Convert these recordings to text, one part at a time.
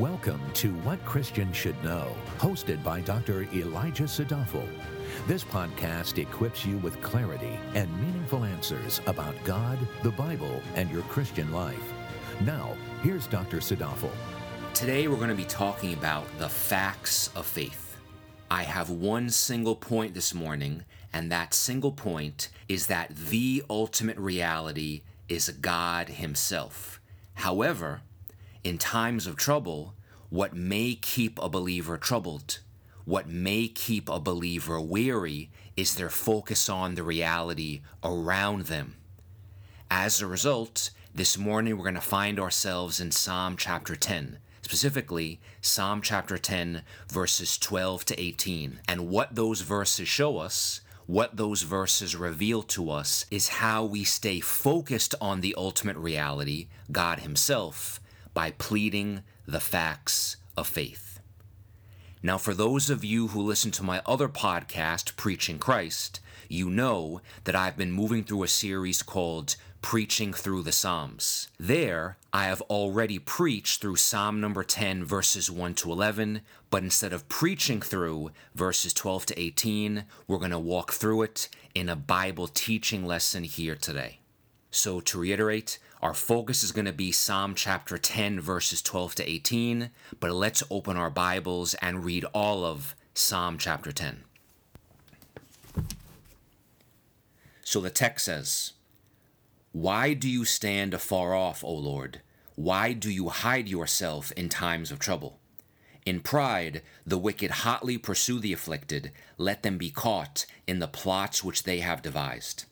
Welcome to What Christians Should Know, hosted by Dr. Elijah Sadafel. This podcast equips you with clarity and meaningful answers about God, the Bible, and your Christian life. Now, here's Dr. Sadafel. Today we're going to be talking about the facts of faith. I have one single point this morning, and that single point is that the ultimate reality is God Himself. However, in times of trouble, what may keep a believer troubled, what may keep a believer weary, is their focus on the reality around them. As a result, this morning we're going to find ourselves in Psalm chapter 10 specifically Psalm chapter 10, verses 12 to 18. And what those verses show us, what those verses reveal to us, is how we stay focused on the ultimate reality, God Himself, by pleading the facts of faith. Now, for those of you who listen to my other podcast, Preaching Christ, you know that I've been moving through a series called preaching through the Psalms. There, I have already preached through Psalm number 10, verses 1 to 11, but instead of preaching through verses 12 to 18, we're going to walk through it in a Bible teaching lesson here today. So, to reiterate, our focus is going to be Psalm chapter 10, verses 12 to 18, but let's open our Bibles and read all of Psalm chapter 10. So the text says, why do you stand afar off, O Lord? Why do you hide yourself in times of trouble? In pride, the wicked hotly pursue the afflicted. Let them be caught in the plots which they have devised.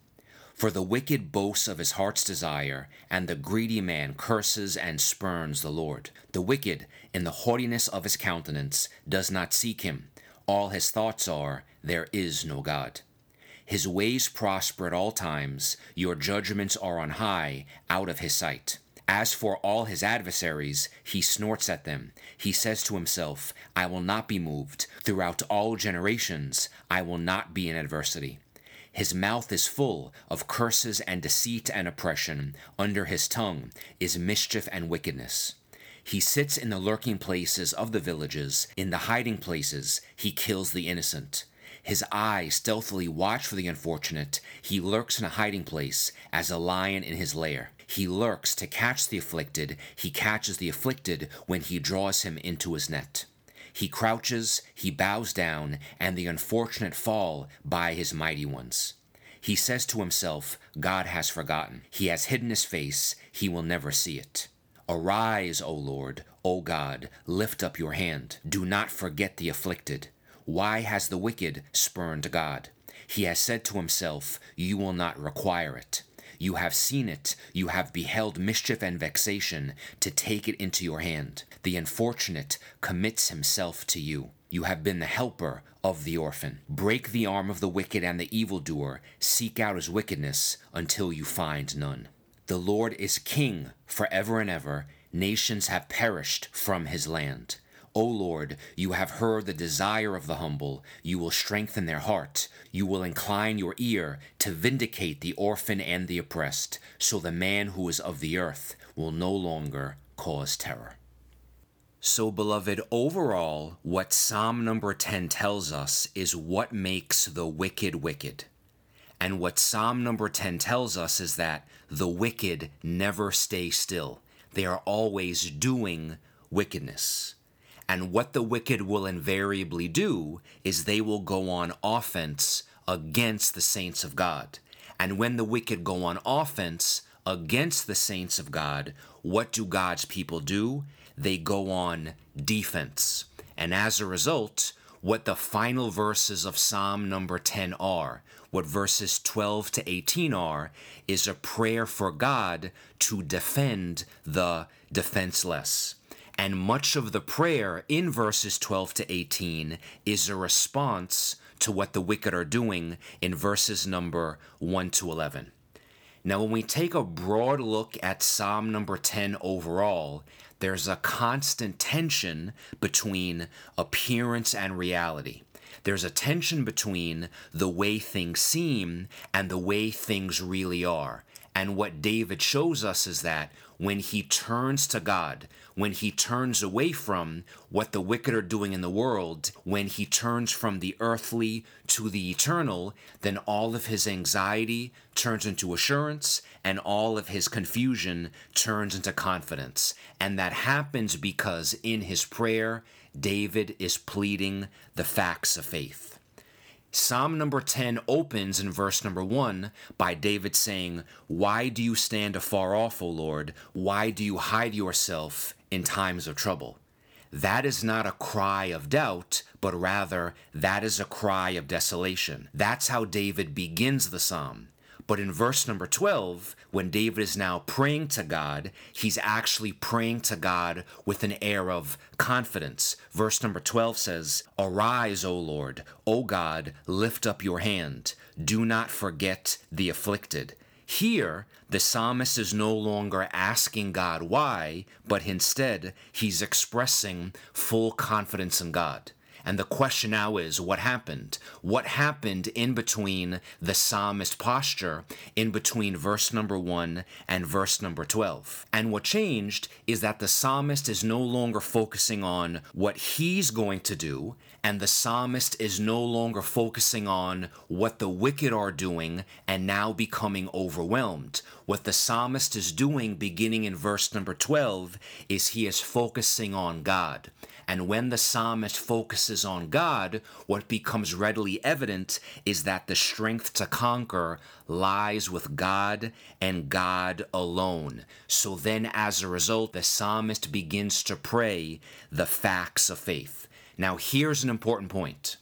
For the wicked boasts of his heart's desire, and the greedy man curses and spurns the Lord. The wicked, in the haughtiness of his countenance, does not seek him. All his thoughts are, There is no God. His ways prosper at all times, your judgments are on high, out of his sight. As for all his adversaries, he snorts at them. He says to himself, I will not be moved. Throughout all generations, I will not be in adversity. His mouth is full of curses and deceit and oppression. Under his tongue is mischief and wickedness. He sits in the lurking places of the villages. In the hiding places, he kills the innocent. His eyes stealthily watch for the unfortunate. He lurks in a hiding place as a lion in his lair. He lurks to catch the afflicted. He catches the afflicted when he draws him into his net. He crouches, he bows down, and the unfortunate fall by his mighty ones. He says to himself, God has forgotten. He has hidden his face, he will never see it. Arise, O Lord, O God, lift up your hand. Do not forget the afflicted. Why has the wicked spurned God? He has said to himself, You will not require it. You have seen it, you have beheld mischief and vexation, to take it into your hand. The unfortunate commits himself to you. You have been the helper of the orphan. Break the arm of the wicked and the evildoer, seek out his wickedness until you find none. The Lord is king forever and ever, nations have perished from his land. O Lord, you have heard the desire of the humble. You will strengthen their heart. You will incline your ear to vindicate the orphan and the oppressed, so the man who is of the earth will no longer cause terror. So, beloved, overall, what Psalm number 10 tells us is what makes the wicked wicked. And what Psalm number 10 tells us is that the wicked never stay still, they are always doing wickedness. And what the wicked will invariably do is they will go on offense against the saints of God. And when the wicked go on offense against the saints of God, what do God's people do? They go on defense. And as a result, what the final verses of Psalm number 10 are, what verses 12 to 18 are, is a prayer for God to defend the defenseless. And much of the prayer in verses 12 to 18 is a response to what the wicked are doing in verses number 1 to 11. Now, when we take a broad look at Psalm number 10 overall, there's a constant tension between appearance and reality. There's a tension between the way things seem and the way things really are. And what David shows us is that when he turns to God, when he turns away from what the wicked are doing in the world, when he turns from the earthly to the eternal, then all of his anxiety turns into assurance and all of his confusion turns into confidence. And that happens because in his prayer, David is pleading the facts of faith. Psalm number 10 opens in verse number 1 by David saying, Why do you stand afar off, O Lord? Why do you hide yourself in times of trouble? That is not a cry of doubt, but rather that is a cry of desolation. That's how David begins the psalm. But in verse number 12, when David is now praying to God, he's actually praying to God with an air of confidence. Verse number 12 says, Arise, O Lord, O God, lift up your hand. Do not forget the afflicted. Here, the psalmist is no longer asking God why, but instead, he's expressing full confidence in God. And the question now is what happened? What happened in between the psalmist posture, in between verse number 1 and verse number 12? And what changed is that the psalmist is no longer focusing on what he's going to do, and the psalmist is no longer focusing on what the wicked are doing and now becoming overwhelmed. What the psalmist is doing, beginning in verse number 12, is he is focusing on God. And when the psalmist focuses on God, what becomes readily evident is that the strength to conquer lies with God and God alone. So then, as a result, the psalmist begins to pray the facts of faith. Now, here's an important point.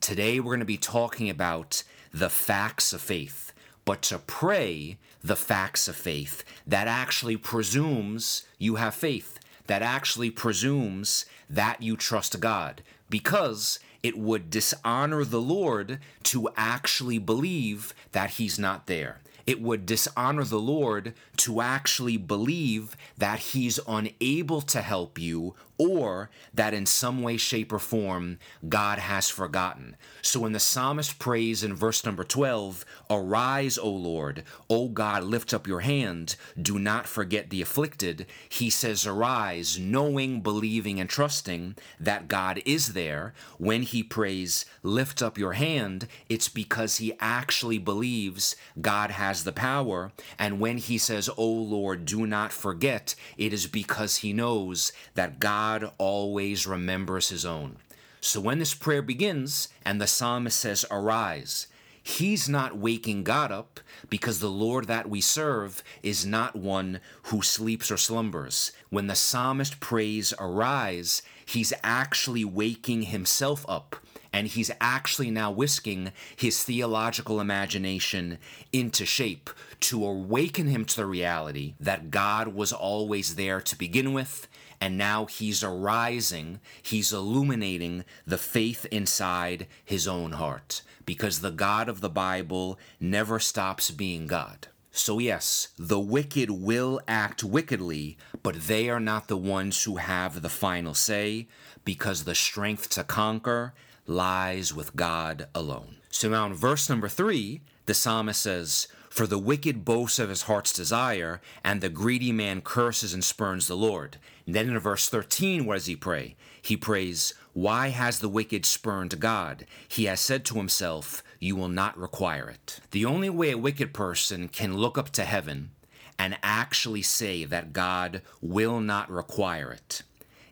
Today, we're going to be talking about the facts of faith. But to pray the facts of faith, that actually presumes you have faith that actually presumes that you trust God because it would dishonor the Lord to actually believe that He's not there. It would dishonor the Lord to actually believe that He's unable to help you or that in some way, shape, or form God has forgotten. So when the psalmist prays in verse number 12, Arise, O Lord, O God, lift up your hand, do not forget the afflicted, he says, Arise, knowing, believing, and trusting that God is there. When he prays, Lift up your hand, it's because he actually believes God has the power. And when he says, O Lord, do not forget, it is because he knows that God God always remembers his own. So when this prayer begins and the psalmist says, Arise, he's not waking God up because the Lord that we serve is not one who sleeps or slumbers. When the psalmist prays, Arise, he's actually waking himself up and he's actually now whisking his theological imagination into shape to awaken him to the reality that God was always there to begin with and now he's arising, he's illuminating the faith inside his own heart, because the God of the Bible never stops being God. So, yes, the wicked will act wickedly, but they are not the ones who have the final say, because the strength to conquer lies with God alone. So, now in verse number three, the psalmist says, For the wicked boasts of his heart's desire, and the greedy man curses and spurns the Lord. And then in verse 13, what does he pray? He prays, Why has the wicked spurned God? He has said to himself, You will not require it. The only way a wicked person can look up to heaven and actually say that God will not require it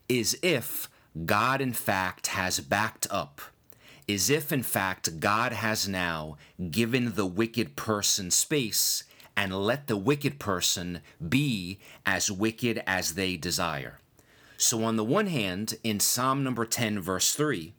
is if God, in fact, has backed up, is if, in fact, God has now given the wicked person space and let the wicked person be as wicked as they desire. So, on the one hand, in Psalm number 10, verse 3,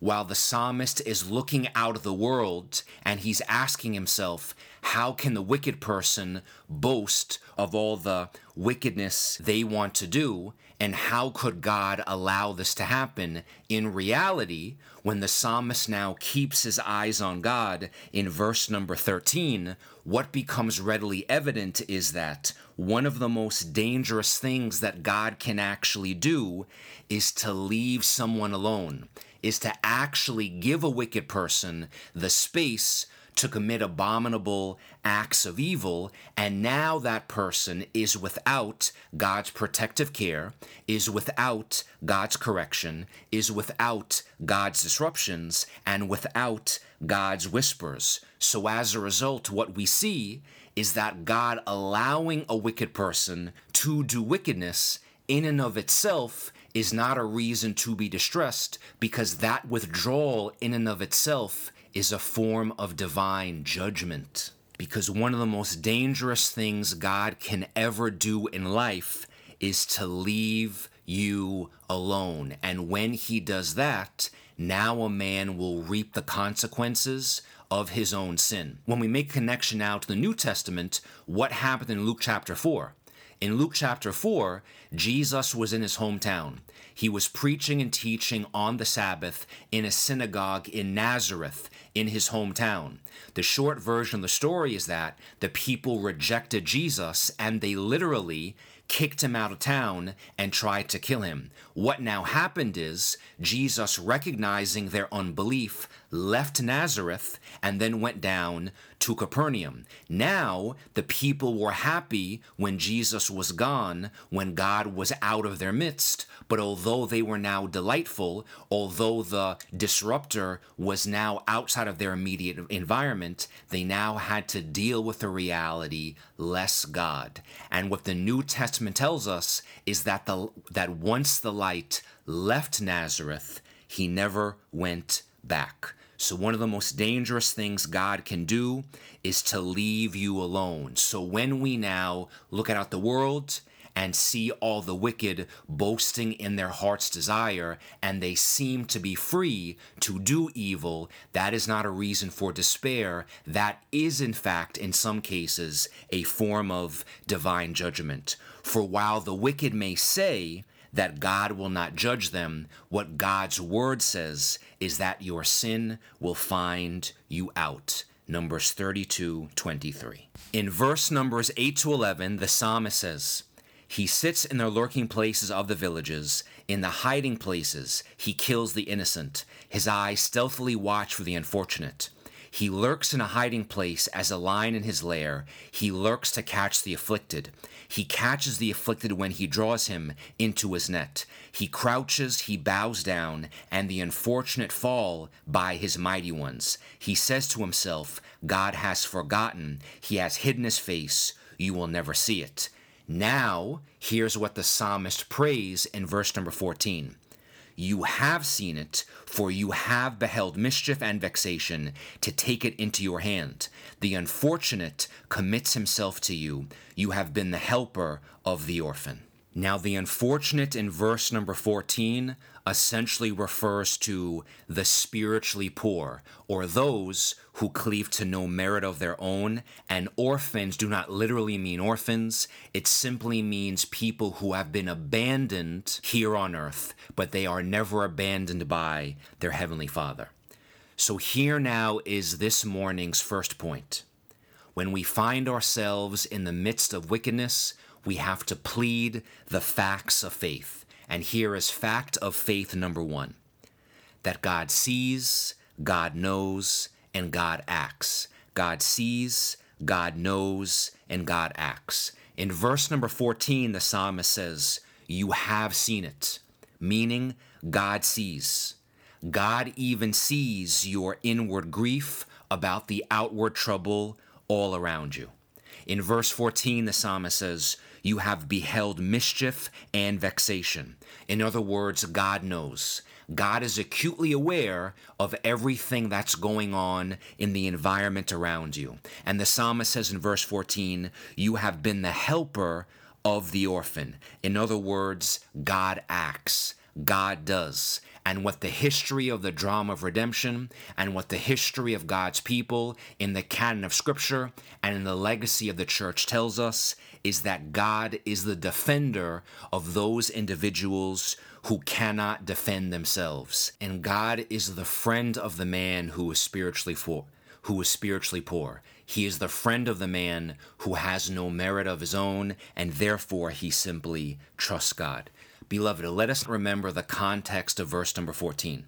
while the psalmist is looking out of the world and he's asking himself, how can the wicked person boast of all the wickedness they want to do? And how could God allow this to happen? In reality, when the psalmist now keeps his eyes on God in verse number 13, what becomes readily evident is that one of the most dangerous things that God can actually do is to leave someone alone, is to actually give a wicked person the space to commit abominable acts of evil, and now that person is without God's protective care, is without God's correction, is without God's disruptions, and without God's whispers. So as a result, what we see is that God allowing a wicked person to do wickedness in and of itself is not a reason to be distressed because that withdrawal in and of itself is a form of divine judgment. Because one of the most dangerous things God can ever do in life is to leave you alone. And when he does that, now a man will reap the consequences of his own sin. When we make connection now to the New Testament, what happened in Luke chapter 4? In Luke chapter 4, Jesus was in his hometown. He was preaching and teaching on the Sabbath in a synagogue in Nazareth, in his hometown. The short version of the story is that the people rejected Jesus and they literally kicked him out of town and tried to kill him. What now happened is Jesus, recognizing their unbelief, left Nazareth and then went down to Capernaum. Now, the people were happy when Jesus was gone, when God was out of their midst. But although they were now delightful, although the disruptor was now outside of their immediate environment, they now had to deal with the reality less God. And what the New Testament tells us is that the that once the light left Nazareth, he never went back. So, one of the most dangerous things God can do is to leave you alone. So, when we now look at out the world and see all the wicked boasting in their heart's desire, and they seem to be free to do evil, that is not a reason for despair. That is, in fact, in some cases, a form of divine judgment. For while the wicked may say, that God will not judge them. What God's word says is that your sin will find you out. Numbers 32 23. In verse Numbers 8 to 11, the psalmist says, He sits in the lurking places of the villages, in the hiding places, he kills the innocent. His eyes stealthily watch for the unfortunate. He lurks in a hiding place as a lion in his lair. He lurks to catch the afflicted. He catches the afflicted when he draws him into his net. He crouches, he bows down, and the unfortunate fall by his mighty ones. He says to himself, God has forgotten. He has hidden his face. You will never see it. Now, here's what the psalmist prays in verse number 14. You have seen it, for you have beheld mischief and vexation, to take it into your hand. The unfortunate commits himself to you. You have been the helper of the orphan. Now, the unfortunate in verse number 14 essentially refers to the spiritually poor, or those who cleave to no merit of their own. And orphans do not literally mean orphans, it simply means people who have been abandoned here on earth, but they are never abandoned by their Heavenly Father. So, here now is this morning's first point. When we find ourselves in the midst of wickedness, we have to plead the facts of faith. And here is fact of faith number one that God sees, God knows, and God acts. God sees, God knows, and God acts. In verse number 14, the psalmist says, You have seen it, meaning God sees. God even sees your inward grief about the outward trouble all around you. In verse 14, the psalmist says, You have beheld mischief and vexation. In other words, God knows. God is acutely aware of everything that's going on in the environment around you. And the psalmist says in verse 14, You have been the helper of the orphan. In other words, God acts, God does and what the history of the drama of redemption and what the history of God's people in the canon of Scripture and in the legacy of the church tells us is that God is the defender of those individuals who cannot defend themselves. And God is the friend of the man who is spiritually poor, who is spiritually poor. He is the friend of the man who has no merit of his own, and therefore he simply trusts God. Beloved, let us remember the context of verse number 14.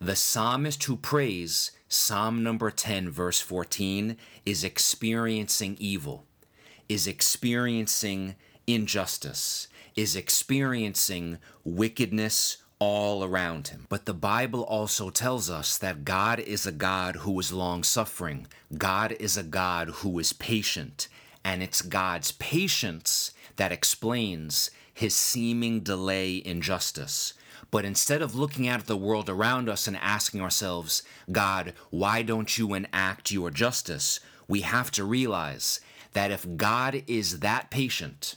The psalmist who prays, Psalm number 10, verse 14, is experiencing evil, is experiencing injustice, is experiencing wickedness all around him. But the Bible also tells us that God is a God who is long suffering, God is a God who is patient, and it's God's patience that explains his seeming delay in justice. But instead of looking at the world around us and asking ourselves, God, why don't you enact your justice? We have to realize that if God is that patient,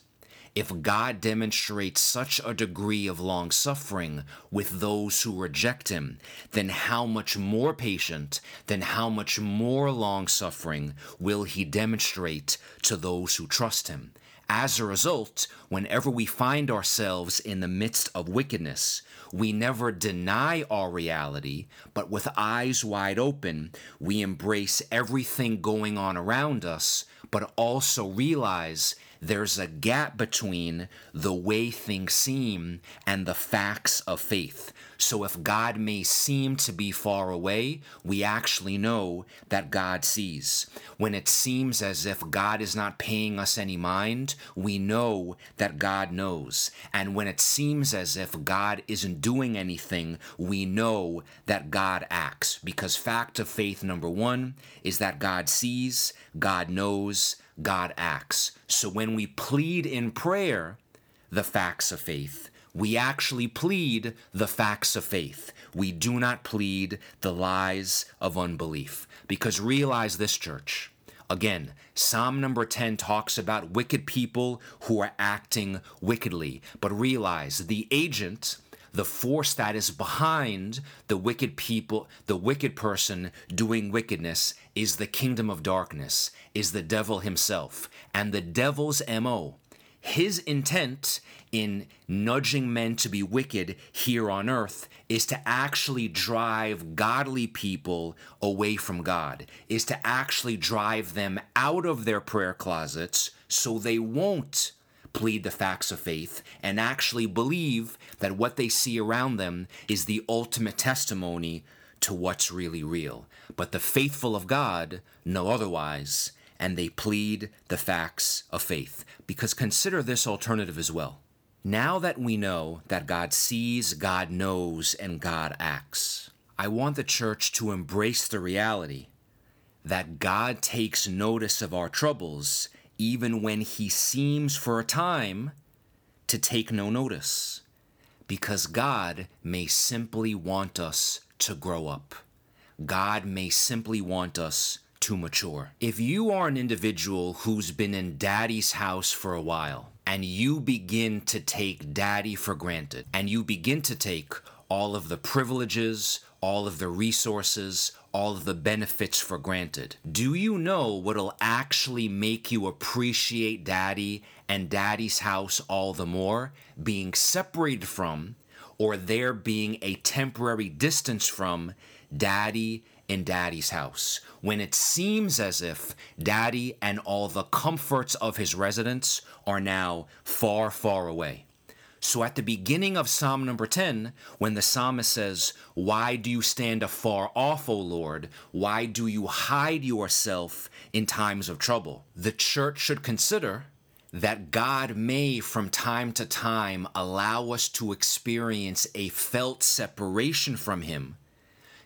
if God demonstrates such a degree of long suffering with those who reject him, then how much more patient, then how much more long suffering will he demonstrate to those who trust him? As a result, whenever we find ourselves in the midst of wickedness, we never deny our reality, but with eyes wide open, we embrace everything going on around us, but also realize there's a gap between the way things seem and the facts of faith. So if God may seem to be far away, we actually know that God sees. When it seems as if God is not paying us any mind, we know that God knows. And when it seems as if God isn't doing anything, we know that God acts. Because fact of faith number one is that God sees, God knows, God acts. So when we plead in prayer the facts of faith, we actually plead the facts of faith. We do not plead the lies of unbelief. Because realize this, church. Again, Psalm number 10 talks about wicked people who are acting wickedly. But realize the agent, the force that is behind the wicked people, the wicked person doing wickedness, is the kingdom of darkness, is the devil himself. And the devil's MO, his intent in nudging men to be wicked here on earth is to actually drive godly people away from God, is to actually drive them out of their prayer closets so they won't plead the facts of faith and actually believe that what they see around them is the ultimate testimony to what's really real. But the faithful of God know otherwise, and they plead the facts of faith. Because consider this alternative as well. Now that we know that God sees, God knows, and God acts, I want the church to embrace the reality that God takes notice of our troubles even when He seems for a time to take no notice, because God may simply want us to grow up. God may simply want us to mature. If you are an individual who's been in daddy's house for a while, and you begin to take daddy for granted, and you begin to take all of the privileges, all of the resources, all of the benefits for granted. Do you know what'll actually make you appreciate daddy and daddy's house all the more? Being separated from, or there being a temporary distance from, daddy in daddy's house. When it seems as if daddy and all the comforts of his residence are now far, far away. So at the beginning of Psalm number 10, when the psalmist says, Why do you stand afar off, O Lord? Why do you hide yourself in times of trouble? The church should consider that God may from time to time allow us to experience a felt separation from Him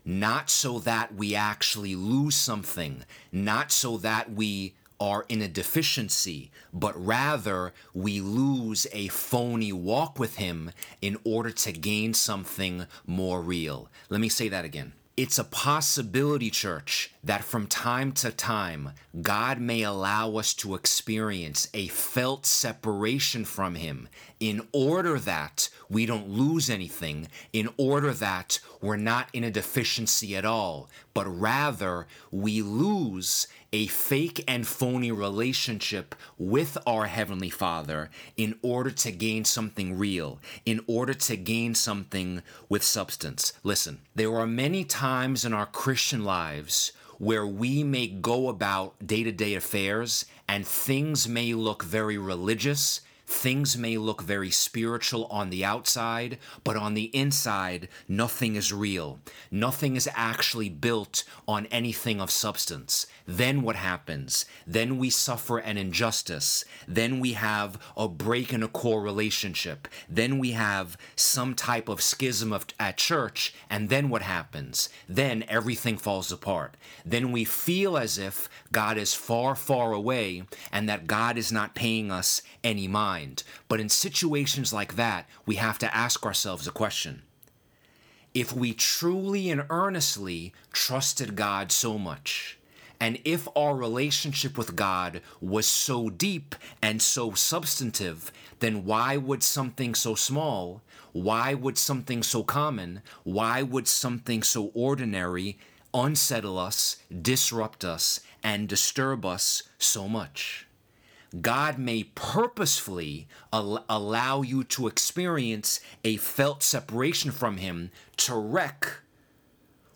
not so that we actually lose something, not so that we are in a deficiency, but rather we lose a phony walk with Him in order to gain something more real. Let me say that again. It's a possibility, church, that from time to time, God may allow us to experience a felt separation from Him in order that we don't lose anything, in order that we're not in a deficiency at all, but rather we lose a fake and phony relationship with our Heavenly Father in order to gain something real, in order to gain something with substance. Listen, there are many times in our Christian lives where we may go about day to day affairs and things may look very religious, Things may look very spiritual on the outside, but on the inside, nothing is real. Nothing is actually built on anything of substance. Then what happens? Then we suffer an injustice. Then we have a break in a core relationship. Then we have some type of schism of, at church. And then what happens? Then everything falls apart. Then we feel as if God is far, far away and that God is not paying us any mind. But in situations like that, we have to ask ourselves a question. If we truly and earnestly trusted God so much, and if our relationship with God was so deep and so substantive, then why would something so small, why would something so common, why would something so ordinary unsettle us, disrupt us, and disturb us so much? God may purposefully al- allow you to experience a felt separation from Him to wreck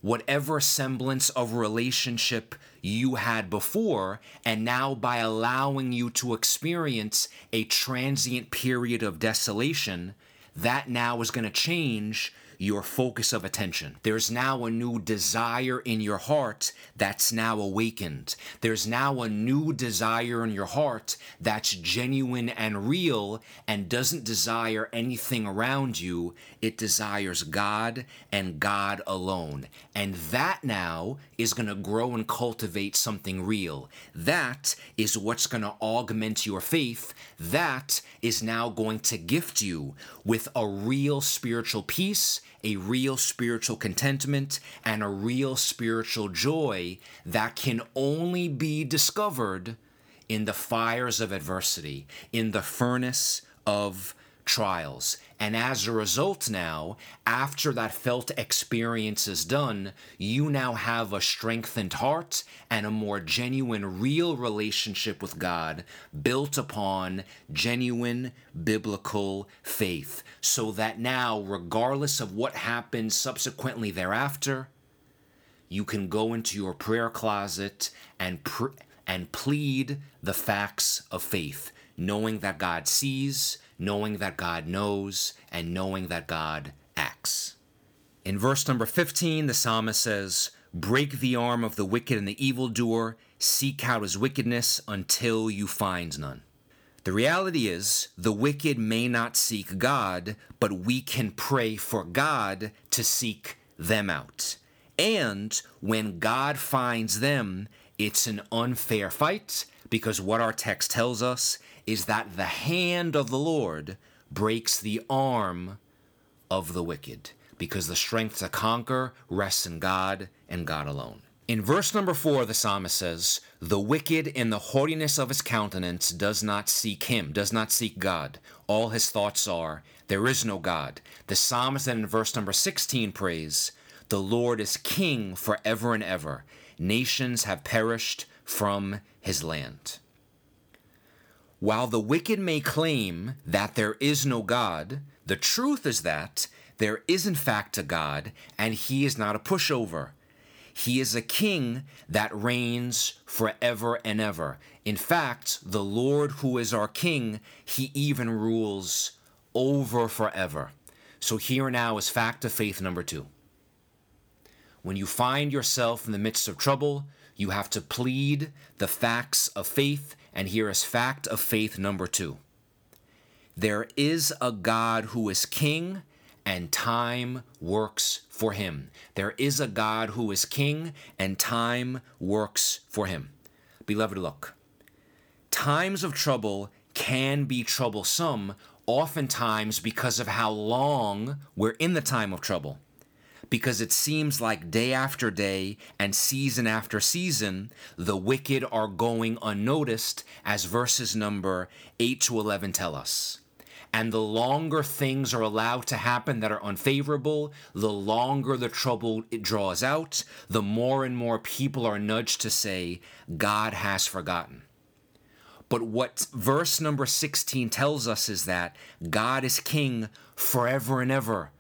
whatever semblance of relationship you had before, and now by allowing you to experience a transient period of desolation, that now is going to change your focus of attention. There's now a new desire in your heart that's now awakened. There's now a new desire in your heart that's genuine and real and doesn't desire anything around you. It desires God and God alone. And that now is going to grow and cultivate something real. That is what's going to augment your faith. That is now going to gift you with a real spiritual peace a real spiritual contentment and a real spiritual joy that can only be discovered in the fires of adversity, in the furnace of trials. And as a result, now, after that felt experience is done, you now have a strengthened heart and a more genuine, real relationship with God built upon genuine biblical faith. So that now, regardless of what happens subsequently thereafter, you can go into your prayer closet and pr- and plead the facts of faith, knowing that God sees, knowing that God knows, and knowing that God acts. In verse number 15, the psalmist says, Break the arm of the wicked and the evildoer, seek out his wickedness until you find none. The reality is, the wicked may not seek God, but we can pray for God to seek them out. And when God finds them, it's an unfair fight because what our text tells us is that the hand of the Lord breaks the arm of the wicked because the strength to conquer rests in God and God alone. In verse number four, the psalmist says, The wicked in the haughtiness of his countenance does not seek him, does not seek God. All his thoughts are, There is no God. The psalmist then in verse number 16 prays, The Lord is king forever and ever. Nations have perished from his land. While the wicked may claim that there is no God, the truth is that there is in fact a God, and he is not a pushover. He is a king that reigns forever and ever. In fact, the Lord who is our king, he even rules over forever. So here now is fact of faith number two. When you find yourself in the midst of trouble, you have to plead the facts of faith, and here is fact of faith number two. There is a God who is king, and time works for him. There is a God who is king, and time works for him. Beloved, look, times of trouble can be troublesome, oftentimes because of how long we're in the time of trouble because it seems like day after day and season after season, the wicked are going unnoticed, as verses number 8 to 11 tell us. And the longer things are allowed to happen that are unfavorable, the longer the trouble it draws out, the more and more people are nudged to say, God has forgotten. But what verse number 16 tells us is that God is king forever and ever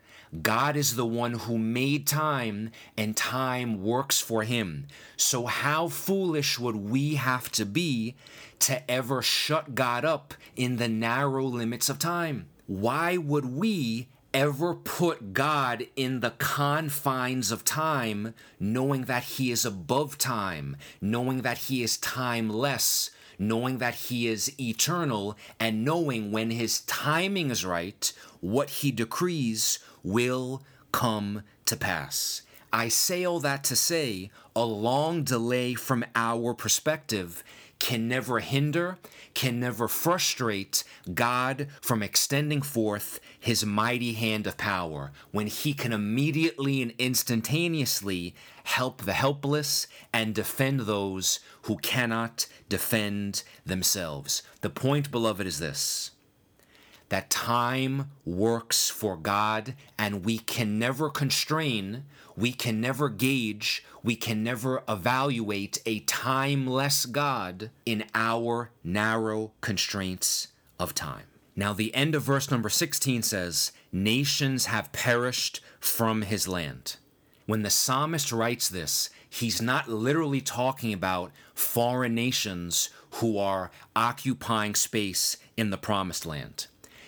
God is the one who made time, and time works for him. So, how foolish would we have to be to ever shut God up in the narrow limits of time? Why would we ever put God in the confines of time, knowing that He is above time, knowing that He is timeless, knowing that He is eternal, and knowing when His timing is right, what He decrees will come to pass. I say all that to say a long delay from our perspective can never hinder, can never frustrate God from extending forth his mighty hand of power when he can immediately and instantaneously help the helpless and defend those who cannot defend themselves. The point, beloved, is this that time works for God and we can never constrain, we can never gauge, we can never evaluate a timeless God in our narrow constraints of time. Now, the end of verse number 16 says, Nations have perished from his land. When the psalmist writes this, he's not literally talking about foreign nations who are occupying space in the promised land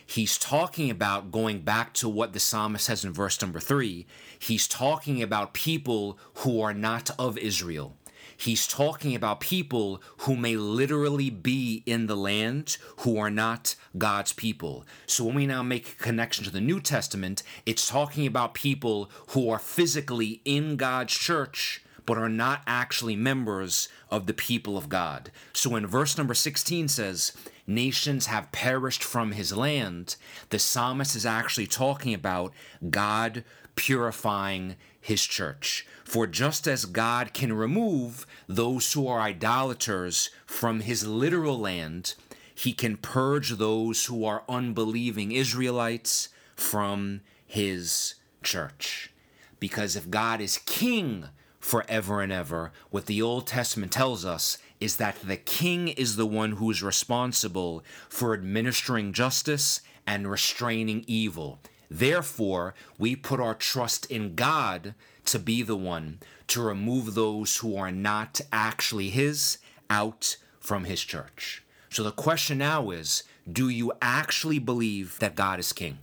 he's talking about going back to what the psalmist says in verse number three. He's talking about people who are not of Israel. He's talking about people who may literally be in the land who are not God's people. So when we now make a connection to the New Testament, it's talking about people who are physically in God's church but are not actually members of the people of God. So when verse number 16 says, Nations have perished from his land, the psalmist is actually talking about God purifying his church. For just as God can remove those who are idolaters from his literal land, he can purge those who are unbelieving Israelites from his church. Because if God is king forever and ever. What the Old Testament tells us is that the king is the one who is responsible for administering justice and restraining evil. Therefore, we put our trust in God to be the one to remove those who are not actually His out from His church. So the question now is do you actually believe that God is king?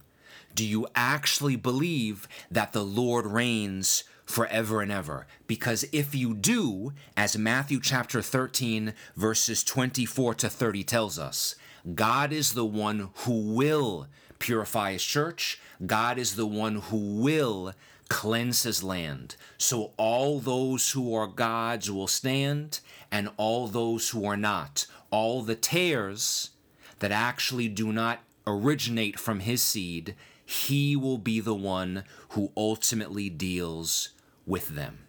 Do you actually believe that the Lord reigns forever and ever. Because if you do, as Matthew chapter 13, verses 24 to 30 tells us, God is the one who will purify his church, God is the one who will cleanse his land. So all those who are God's will stand, and all those who are not. All the tares that actually do not originate from his seed, he will be the one who ultimately deals with them.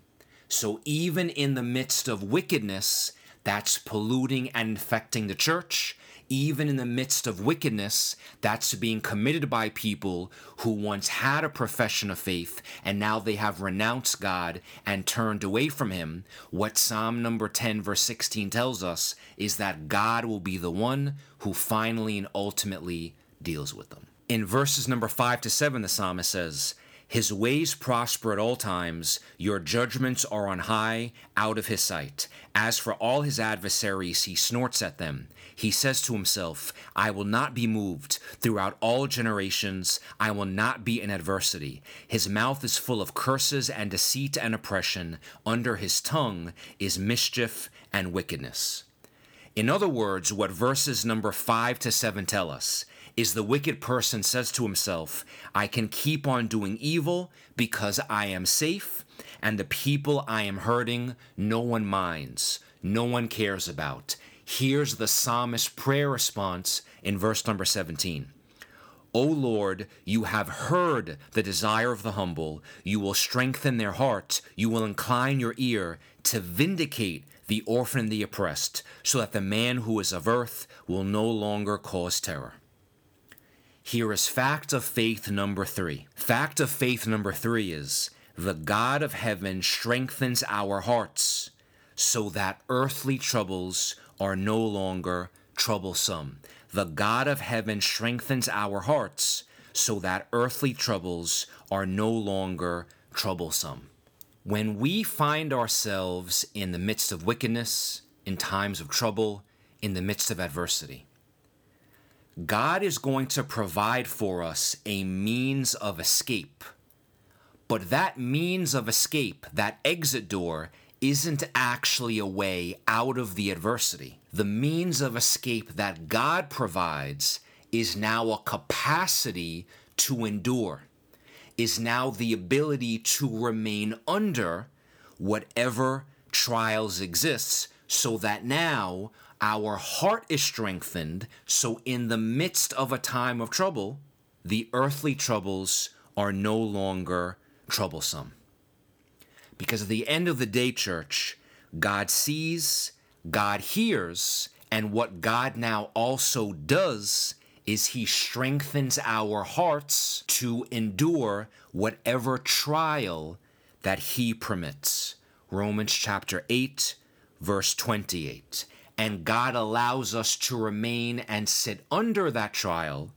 So even in the midst of wickedness that's polluting and infecting the church, even in the midst of wickedness that's being committed by people who once had a profession of faith and now they have renounced God and turned away from Him, what Psalm number 10, verse 16 tells us is that God will be the one who finally and ultimately deals with them. In verses number 5 to 7, the psalmist says, his ways prosper at all times. Your judgments are on high, out of his sight. As for all his adversaries, he snorts at them. He says to himself, I will not be moved. Throughout all generations, I will not be in adversity. His mouth is full of curses and deceit and oppression. Under his tongue is mischief and wickedness. In other words, what verses number 5 to 7 tell us is the wicked person says to himself, I can keep on doing evil because I am safe, and the people I am hurting, no one minds, no one cares about. Here's the psalmist's prayer response in verse number 17. O Lord, you have heard the desire of the humble. You will strengthen their heart. You will incline your ear to vindicate the orphan and the oppressed, so that the man who is of earth will no longer cause terror. Here is fact of faith number three. Fact of faith number three is the God of heaven strengthens our hearts so that earthly troubles are no longer troublesome. The God of heaven strengthens our hearts so that earthly troubles are no longer troublesome. When we find ourselves in the midst of wickedness, in times of trouble, in the midst of adversity, God is going to provide for us a means of escape. But that means of escape, that exit door, isn't actually a way out of the adversity. The means of escape that God provides is now a capacity to endure, is now the ability to remain under whatever trials exists, so that now our heart is strengthened. So, in the midst of a time of trouble, the earthly troubles are no longer troublesome. Because at the end of the day, church, God sees, God hears, and what God now also does is He strengthens our hearts to endure whatever trial that He permits. Romans chapter 8, verse 28. And God allows us to remain and sit under that trial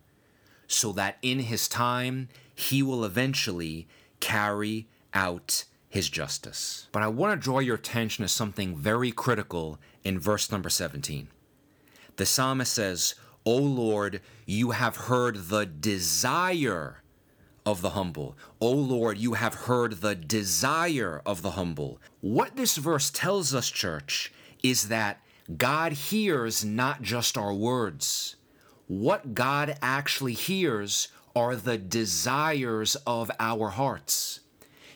so that in His time He will eventually carry out his justice. But I want to draw your attention to something very critical in verse number 17. The psalmist says, O Lord, you have heard the desire of the humble. O Lord, you have heard the desire of the humble. What this verse tells us, church, is that God hears not just our words. What God actually hears are the desires of our hearts.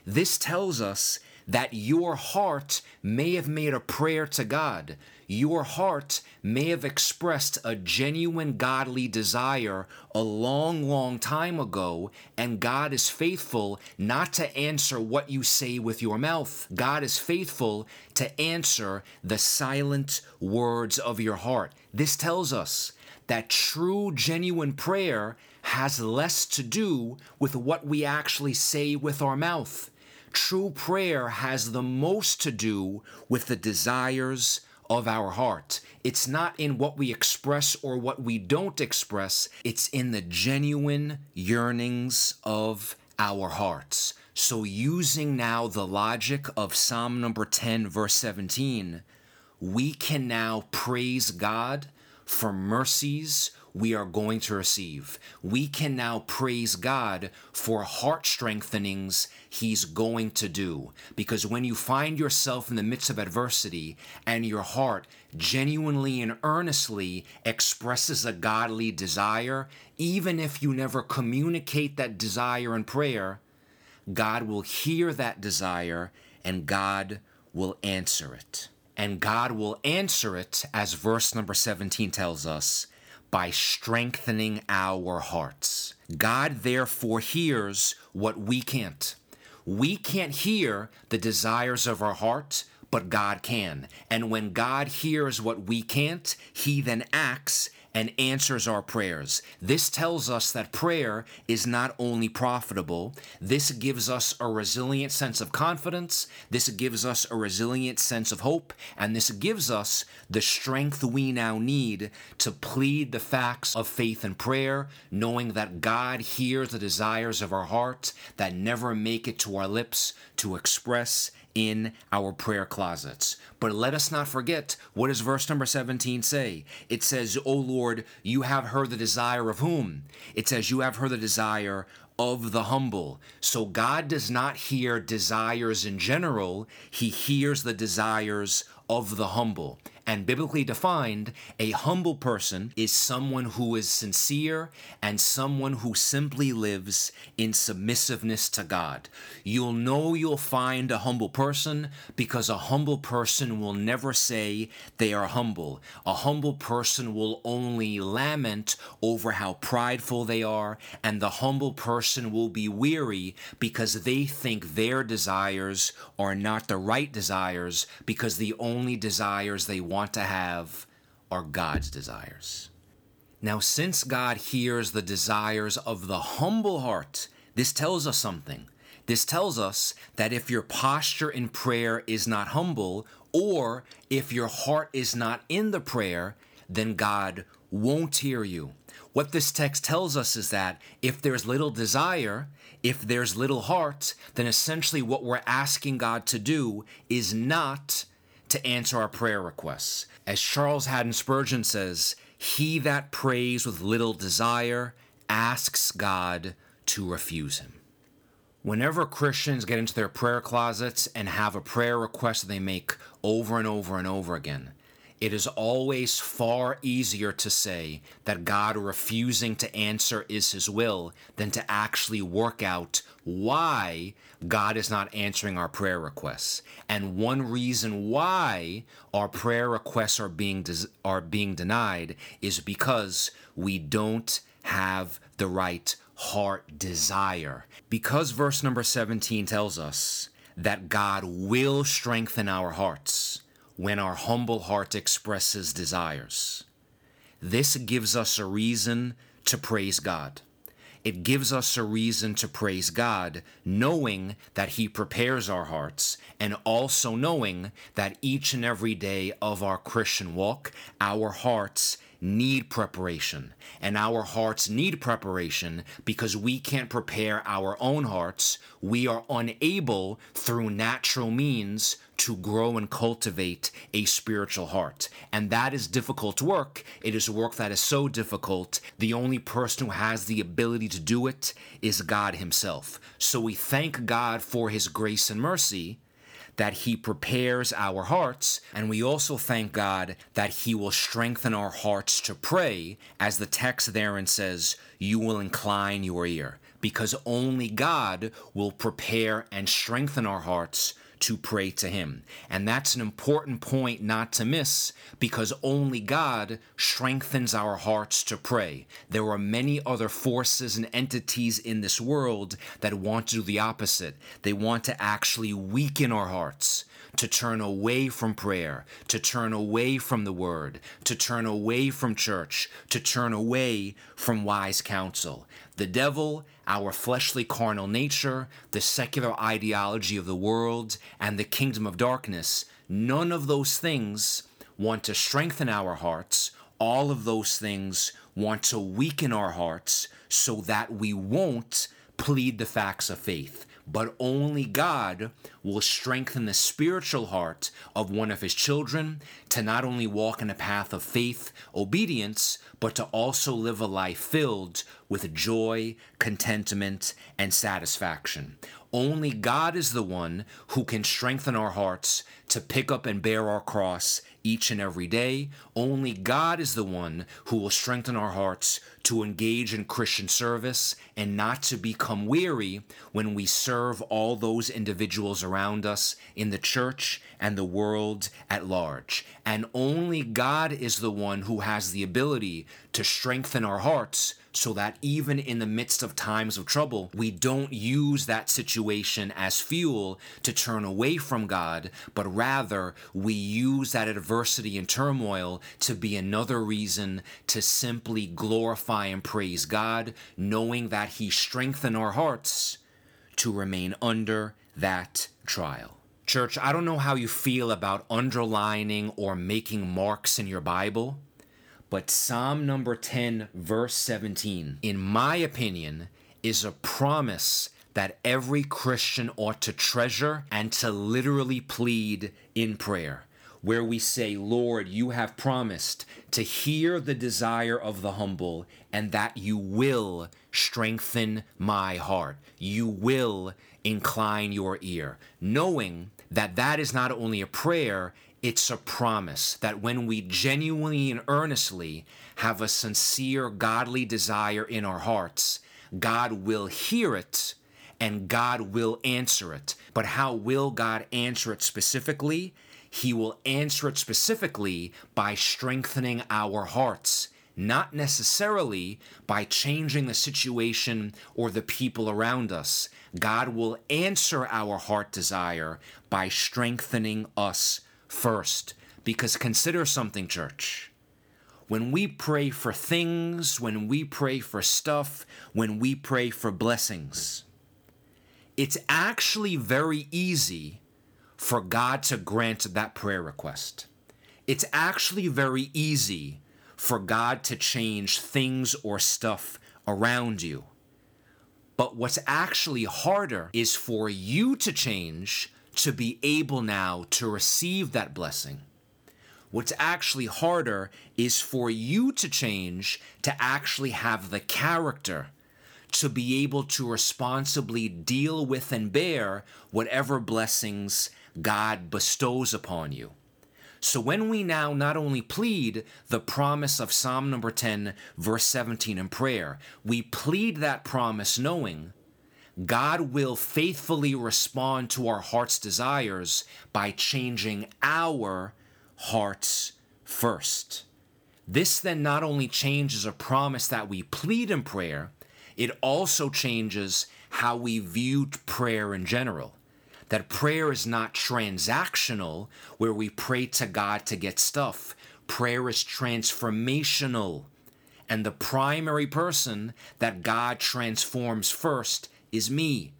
This tells us that your heart may have made a prayer to God. Your heart may have expressed a genuine godly desire a long, long time ago, and God is faithful not to answer what you say with your mouth. God is faithful to answer the silent words of your heart. This tells us that true, genuine prayer has less to do with what we actually say with our mouth. True prayer has the most to do with the desires of our heart. It's not in what we express or what we don't express, it's in the genuine yearnings of our hearts. So, using now the logic of Psalm number 10, verse 17, we can now praise God for mercies we are going to receive. We can now praise God for heart strengthenings He's going to do. Because when you find yourself in the midst of adversity and your heart genuinely and earnestly expresses a godly desire, even if you never communicate that desire in prayer, God will hear that desire and God will answer it. And God will answer it, as verse number 17 tells us, by strengthening our hearts. God therefore hears what we can't. We can't hear the desires of our heart, but God can. And when God hears what we can't, He then acts and answers our prayers. This tells us that prayer is not only profitable, this gives us a resilient sense of confidence, this gives us a resilient sense of hope, and this gives us the strength we now need to plead the facts of faith and prayer, knowing that God hears the desires of our heart that never make it to our lips to express in our prayer closets. But let us not forget what does verse number 17 say? It says, O Lord, you have heard the desire of whom? It says, You have heard the desire of the humble. So God does not hear desires in general, He hears the desires of the humble. And biblically defined, a humble person is someone who is sincere and someone who simply lives in submissiveness to God. You'll know you'll find a humble person because a humble person will never say they are humble. A humble person will only lament over how prideful they are, and the humble person will be weary because they think their desires are not the right desires because the only desires they want want to have are God's desires. Now, since God hears the desires of the humble heart, this tells us something. This tells us that if your posture in prayer is not humble, or if your heart is not in the prayer, then God won't hear you. What this text tells us is that if there's little desire, if there's little heart, then essentially what we're asking God to do is not to answer our prayer requests. As Charles Haddon Spurgeon says, he that prays with little desire asks God to refuse him. Whenever Christians get into their prayer closets and have a prayer request that they make over and over and over again, it is always far easier to say that God refusing to answer is his will than to actually work out why God is not answering our prayer requests. And one reason why our prayer requests are being des- are being denied is because we don't have the right heart desire. Because verse number 17 tells us that God will strengthen our hearts when our humble heart expresses desires. This gives us a reason to praise God. It gives us a reason to praise God, knowing that He prepares our hearts, and also knowing that each and every day of our Christian walk, our hearts need preparation. And our hearts need preparation because we can't prepare our own hearts. We are unable, through natural means, to grow and cultivate a spiritual heart. And that is difficult work. It is work that is so difficult. The only person who has the ability to do it is God Himself. So we thank God for His grace and mercy that He prepares our hearts, and we also thank God that He will strengthen our hearts to pray, as the text therein says, You will incline your ear, because only God will prepare and strengthen our hearts to pray to Him. And that's an important point not to miss because only God strengthens our hearts to pray. There are many other forces and entities in this world that want to do the opposite. They want to actually weaken our hearts to turn away from prayer, to turn away from the word, to turn away from church, to turn away from wise counsel. The devil, our fleshly carnal nature, the secular ideology of the world, and the kingdom of darkness, none of those things want to strengthen our hearts. All of those things want to weaken our hearts so that we won't plead the facts of faith but only God will strengthen the spiritual heart of one of his children to not only walk in a path of faith, obedience, but to also live a life filled with joy, contentment, and satisfaction. Only God is the one who can strengthen our hearts to pick up and bear our cross each and every day. Only God is the one who will strengthen our hearts to engage in Christian service and not to become weary when we serve all those individuals around us in the church and the world at large. And only God is the one who has the ability to strengthen our hearts so that even in the midst of times of trouble, we don't use that situation as fuel to turn away from God, but rather we use that adversity and turmoil to be another reason to simply glorify and praise God, knowing that He strengthened our hearts to remain under that trial. Church, I don't know how you feel about underlining or making marks in your Bible. But Psalm number 10, verse 17, in my opinion, is a promise that every Christian ought to treasure and to literally plead in prayer, where we say, Lord, you have promised to hear the desire of the humble and that you will strengthen my heart. You will incline your ear, knowing that that is not only a prayer, it's a promise that when we genuinely and earnestly have a sincere godly desire in our hearts, God will hear it and God will answer it. But how will God answer it specifically? He will answer it specifically by strengthening our hearts, not necessarily by changing the situation or the people around us. God will answer our heart desire by strengthening us first. Because consider something, church. When we pray for things, when we pray for stuff, when we pray for blessings, it's actually very easy for God to grant that prayer request. It's actually very easy for God to change things or stuff around you. But what's actually harder is for you to change to be able now to receive that blessing. What's actually harder is for you to change to actually have the character to be able to responsibly deal with and bear whatever blessings God bestows upon you. So when we now not only plead the promise of Psalm number 10, verse 17 in prayer, we plead that promise knowing God will faithfully respond to our heart's desires by changing our hearts first. This then not only changes a promise that we plead in prayer, it also changes how we view prayer in general. That prayer is not transactional, where we pray to God to get stuff. Prayer is transformational. And the primary person that God transforms first is me,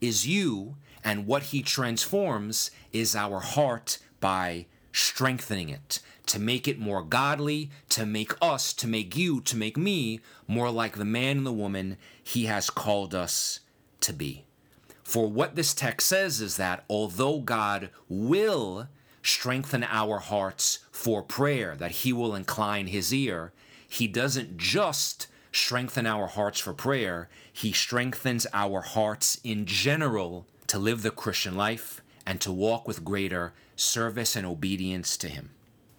is you, and what he transforms is our heart by strengthening it, to make it more godly, to make us, to make you, to make me more like the man and the woman he has called us to be. For what this text says is that although God will strengthen our hearts for prayer, that he will incline his ear, he doesn't just strengthen our hearts for prayer, he strengthens our hearts in general to live the Christian life and to walk with greater service and obedience to Him.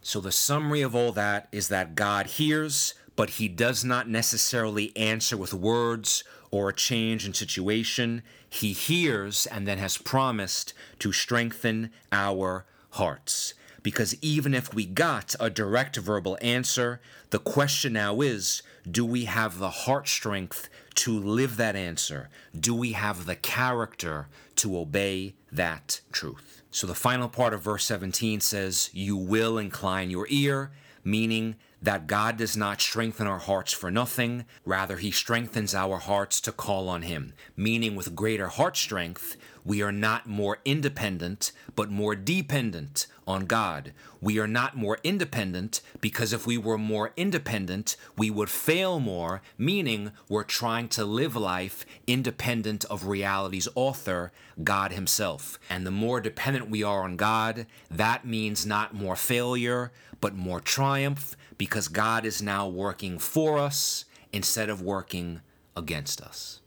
So, the summary of all that is that God hears, but He does not necessarily answer with words or a change in situation. He hears and then has promised to strengthen our hearts. Because even if we got a direct verbal answer, the question now is do we have the heart strength to live that answer? Do we have the character to obey that truth? So the final part of verse 17 says, You will incline your ear, meaning that God does not strengthen our hearts for nothing. Rather, He strengthens our hearts to call on Him, meaning with greater heart strength, we are not more independent, but more dependent on God. We are not more independent because if we were more independent, we would fail more, meaning we're trying to live life independent of reality's author, God Himself. And the more dependent we are on God, that means not more failure, but more triumph because God is now working for us instead of working against us.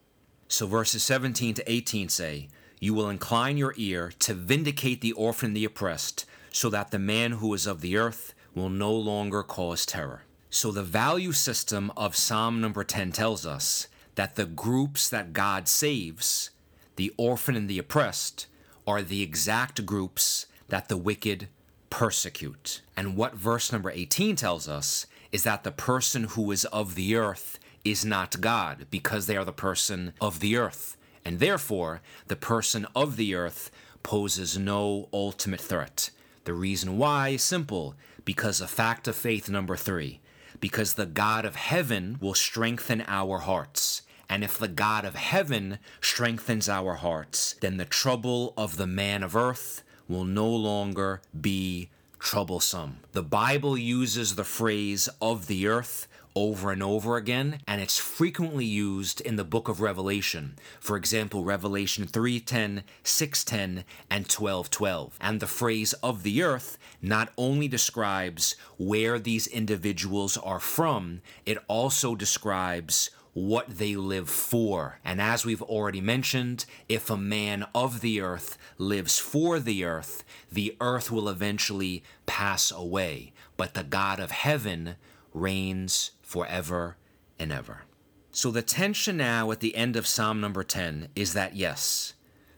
So verses 17 to 18 say, you will incline your ear to vindicate the orphan and the oppressed, so that the man who is of the earth will no longer cause terror. So, the value system of Psalm number 10 tells us that the groups that God saves, the orphan and the oppressed, are the exact groups that the wicked persecute. And what verse number 18 tells us is that the person who is of the earth is not God, because they are the person of the earth and therefore the person of the earth poses no ultimate threat. The reason why is simple because of fact of faith number three, because the God of heaven will strengthen our hearts. And if the God of heaven strengthens our hearts, then the trouble of the man of earth will no longer be troublesome. The Bible uses the phrase of the earth over and over again, and it's frequently used in the book of Revelation. For example, Revelation 3:10, 6:10, and 12:12. And the phrase of the earth not only describes where these individuals are from, it also describes what they live for. And as we've already mentioned, if a man of the earth lives for the earth, the earth will eventually pass away. But the God of heaven reigns forever and ever. So the tension now at the end of Psalm number 10 is that yes,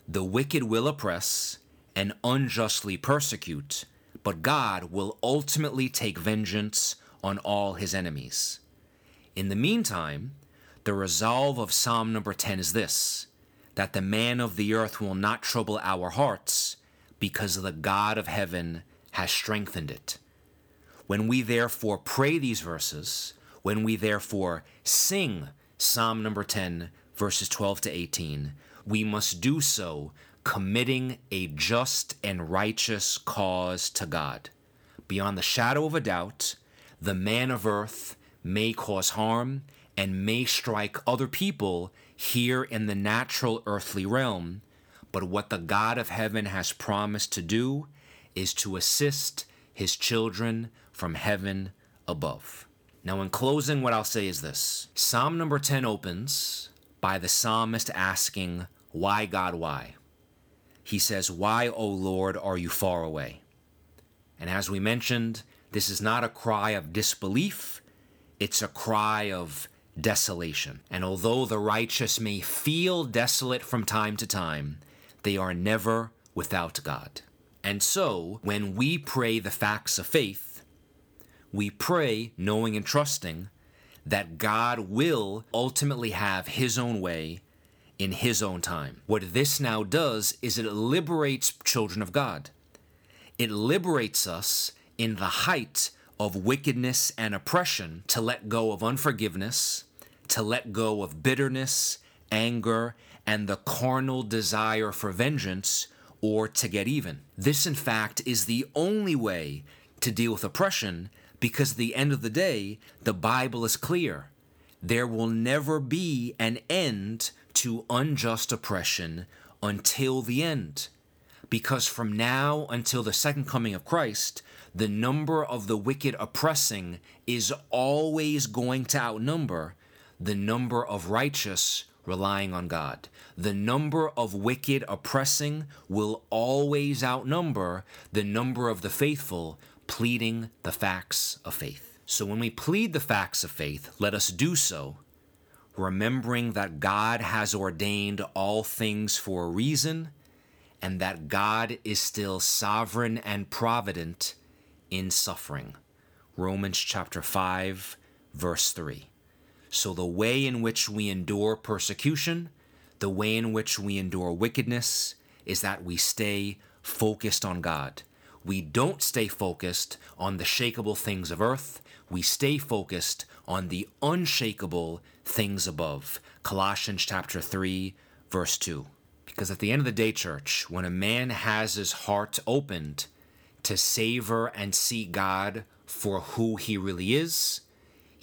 the wicked will oppress and unjustly persecute, but God will ultimately take vengeance on all his enemies. In the meantime, the resolve of Psalm number 10 is this that the man of the earth will not trouble our hearts because the God of heaven has strengthened it. When we therefore pray these verses, when we therefore sing Psalm number 10, verses 12 to 18, we must do so committing a just and righteous cause to God. Beyond the shadow of a doubt, the man of earth may cause harm and may strike other people here in the natural earthly realm, but what the God of heaven has promised to do is to assist his children from heaven above. Now, in closing, what I'll say is this Psalm number 10 opens by the psalmist asking, Why, God, why? He says, Why, O Lord, are you far away? And as we mentioned, this is not a cry of disbelief, it's a cry of desolation. And although the righteous may feel desolate from time to time, they are never without God. And so, when we pray the facts of faith, we pray knowing and trusting that God will ultimately have His own way in His own time. What this now does is it liberates children of God. It liberates us in the height of wickedness and oppression to let go of unforgiveness, to let go of bitterness, anger, and the carnal desire for vengeance or to get even. This, in fact, is the only way to deal with oppression because at the end of the day, the Bible is clear. There will never be an end to unjust oppression until the end. Because from now until the second coming of Christ, the number of the wicked oppressing is always going to outnumber the number of righteous relying on God. The number of wicked oppressing will always outnumber the number of the faithful pleading the facts of faith. So when we plead the facts of faith, let us do so remembering that God has ordained all things for a reason and that God is still sovereign and provident in suffering. Romans chapter 5, verse 3. So, the way in which we endure persecution, the way in which we endure wickedness, is that we stay focused on God. We don't stay focused on the shakable things of earth. We stay focused on the unshakable things above. Colossians chapter 3, verse 2. Because at the end of the day, church, when a man has his heart opened to savor and see God for who he really is,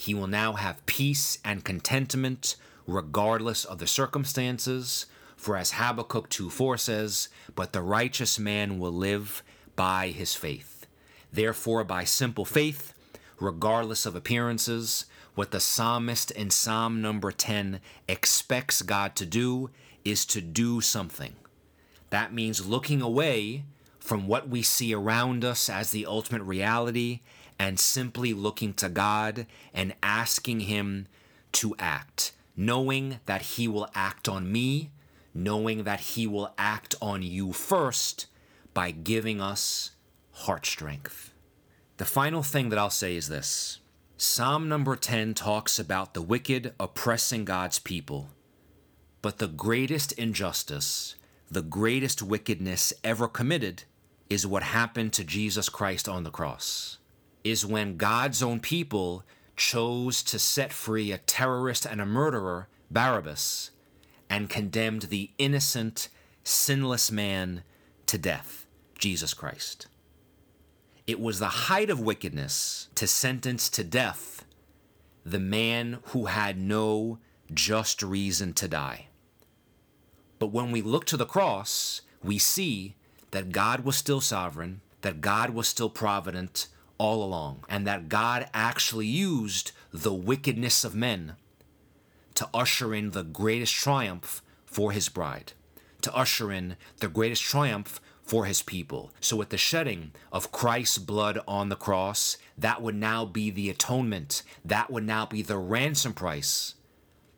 he will now have peace and contentment regardless of the circumstances. For as Habakkuk 2 4 says, But the righteous man will live by his faith. Therefore, by simple faith, regardless of appearances, what the psalmist in Psalm number 10 expects God to do is to do something. That means looking away from what we see around us as the ultimate reality and simply looking to God and asking Him to act, knowing that He will act on me, knowing that He will act on you first by giving us heart strength. The final thing that I'll say is this Psalm number 10 talks about the wicked oppressing God's people, but the greatest injustice, the greatest wickedness ever committed is what happened to Jesus Christ on the cross. Is when God's own people chose to set free a terrorist and a murderer, Barabbas, and condemned the innocent, sinless man to death, Jesus Christ. It was the height of wickedness to sentence to death the man who had no just reason to die. But when we look to the cross, we see that God was still sovereign, that God was still provident all along, and that God actually used the wickedness of men to usher in the greatest triumph for his bride, to usher in the greatest triumph for his people. So, with the shedding of Christ's blood on the cross, that would now be the atonement, that would now be the ransom price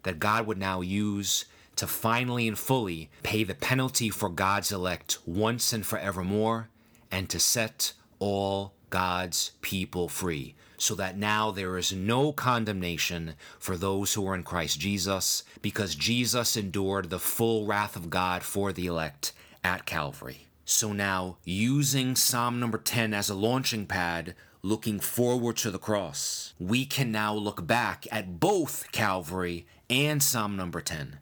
that God would now use to finally and fully pay the penalty for God's elect once and forevermore, and to set all God's people free, so that now there is no condemnation for those who are in Christ Jesus, because Jesus endured the full wrath of God for the elect at Calvary. So now, using Psalm number 10 as a launching pad, looking forward to the cross, we can now look back at both Calvary and Psalm number 10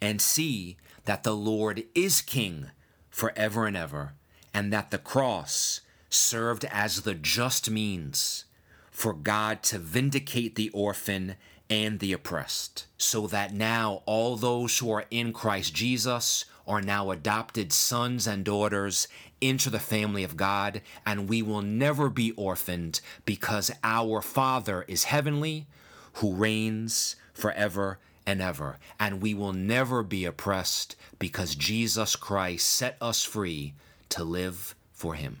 and see that the Lord is King forever and ever, and that the cross served as the just means for God to vindicate the orphan and the oppressed, so that now all those who are in Christ Jesus are now adopted sons and daughters into the family of God, and we will never be orphaned because our Father is heavenly, who reigns forever and ever. And we will never be oppressed because Jesus Christ set us free to live for Him.